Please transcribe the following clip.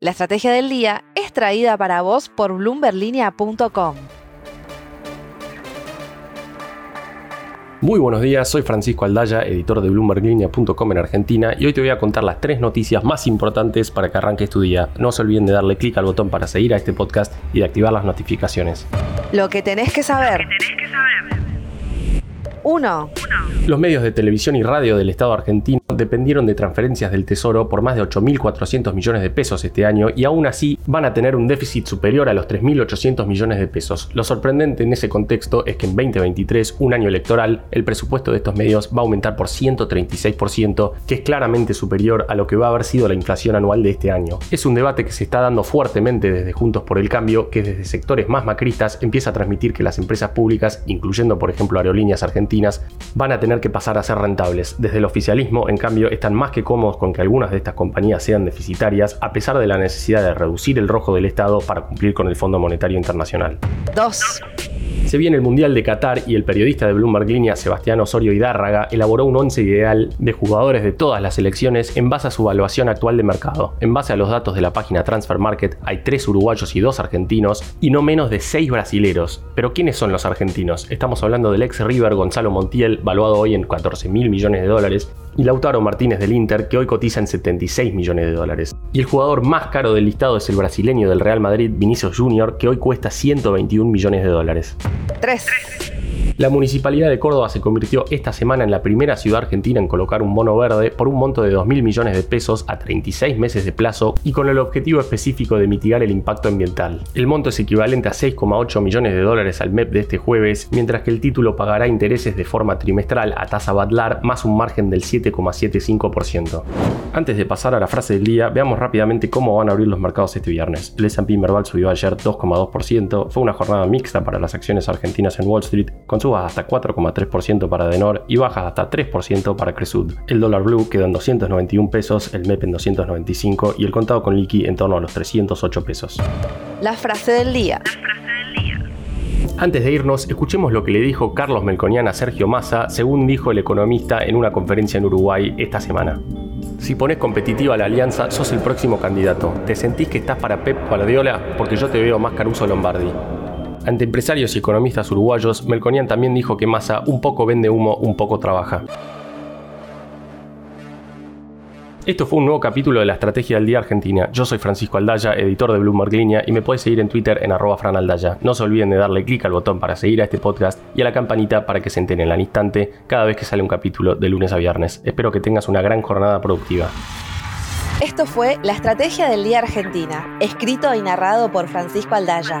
La estrategia del día es traída para vos por bloomberlinia.com. Muy buenos días, soy Francisco Aldaya, editor de bloomberglinea.com en Argentina y hoy te voy a contar las tres noticias más importantes para que arranques tu día. No se olviden de darle clic al botón para seguir a este podcast y de activar las notificaciones. Lo que tenés que saber. 1. Los medios de televisión y radio del Estado argentino dependieron de transferencias del Tesoro por más de 8.400 millones de pesos este año y aún así van a tener un déficit superior a los 3.800 millones de pesos. Lo sorprendente en ese contexto es que en 2023, un año electoral, el presupuesto de estos medios va a aumentar por 136%, que es claramente superior a lo que va a haber sido la inflación anual de este año. Es un debate que se está dando fuertemente desde Juntos por el Cambio, que desde sectores más macristas empieza a transmitir que las empresas públicas, incluyendo por ejemplo aerolíneas argentinas, van a tener que pasar a ser rentables. Desde el oficialismo, en cambio, están más que cómodos con que algunas de estas compañías sean deficitarias, a pesar de la necesidad de reducir el rojo del Estado para cumplir con el Fondo Monetario Internacional. 2. Se viene el Mundial de Qatar y el periodista de Bloomberg Línea, Sebastián Osorio Hidárraga, elaboró un once ideal de jugadores de todas las selecciones en base a su evaluación actual de mercado. En base a los datos de la página Transfer Market, hay tres uruguayos y dos argentinos y no menos de seis brasileros. Pero ¿quiénes son los argentinos? Estamos hablando del ex River Gonzalo Montiel, valuado hoy en 14 mil millones de dólares, y Lautaro Martínez del Inter, que hoy cotiza en 76 millones de dólares. Y el jugador más caro del listado es el brasileño del Real Madrid, Vinicius Jr., que hoy cuesta 121 millones de dólares. 3. La Municipalidad de Córdoba se convirtió esta semana en la primera ciudad argentina en colocar un bono verde por un monto de 2.000 millones de pesos a 36 meses de plazo y con el objetivo específico de mitigar el impacto ambiental. El monto es equivalente a 6,8 millones de dólares al MEP de este jueves, mientras que el título pagará intereses de forma trimestral a tasa Badlar más un margen del 7,75%. Antes de pasar a la frase del día, veamos rápidamente cómo van a abrir los mercados este viernes. El S&P Merval subió ayer 2,2%, fue una jornada mixta para las acciones argentinas en Wall Street, con subas hasta 4,3% para Denor y bajas hasta 3% para Cresud. El dólar blue quedó en 291 pesos, el MEP en 295 y el contado con liqui en torno a los 308 pesos. La frase del día. Antes de irnos, escuchemos lo que le dijo Carlos Melconian a Sergio Massa, según dijo el economista en una conferencia en Uruguay esta semana. Si pones competitiva la alianza, sos el próximo candidato. ¿Te sentís que estás para Pep Guardiola? Porque yo te veo más Caruso Lombardi. Ante empresarios y economistas uruguayos, Melconian también dijo que Massa un poco vende humo, un poco trabaja. Esto fue un nuevo capítulo de la Estrategia del Día Argentina. Yo soy Francisco Aldaya, editor de Bloomberg Línea, y me puedes seguir en Twitter en arroba franaldaya. No se olviden de darle clic al botón para seguir a este podcast y a la campanita para que se enteren al instante cada vez que sale un capítulo de lunes a viernes. Espero que tengas una gran jornada productiva. Esto fue La Estrategia del Día Argentina, escrito y narrado por Francisco Aldaya.